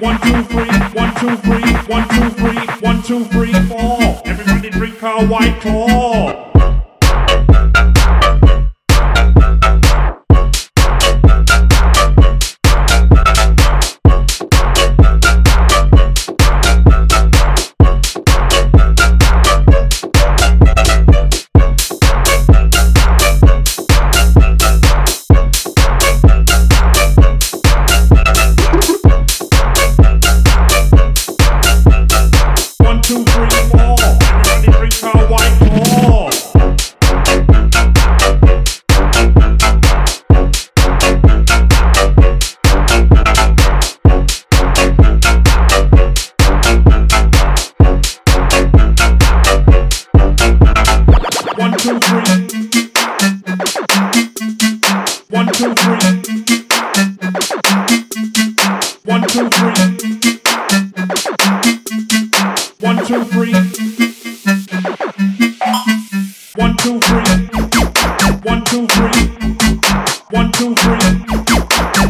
One, two, three. One, two, three. One, two, three. One, two, three. Four. Everybody drink our white claw. Two, three. One, two, three. One, two, three. One, two, three. One, two, three. One, two, three.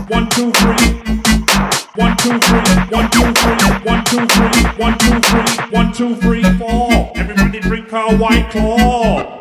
One, two, three. One, two, three. One, two, three. One, two, three. One, two, three. One, two, three, four. Everybody drink our white claw.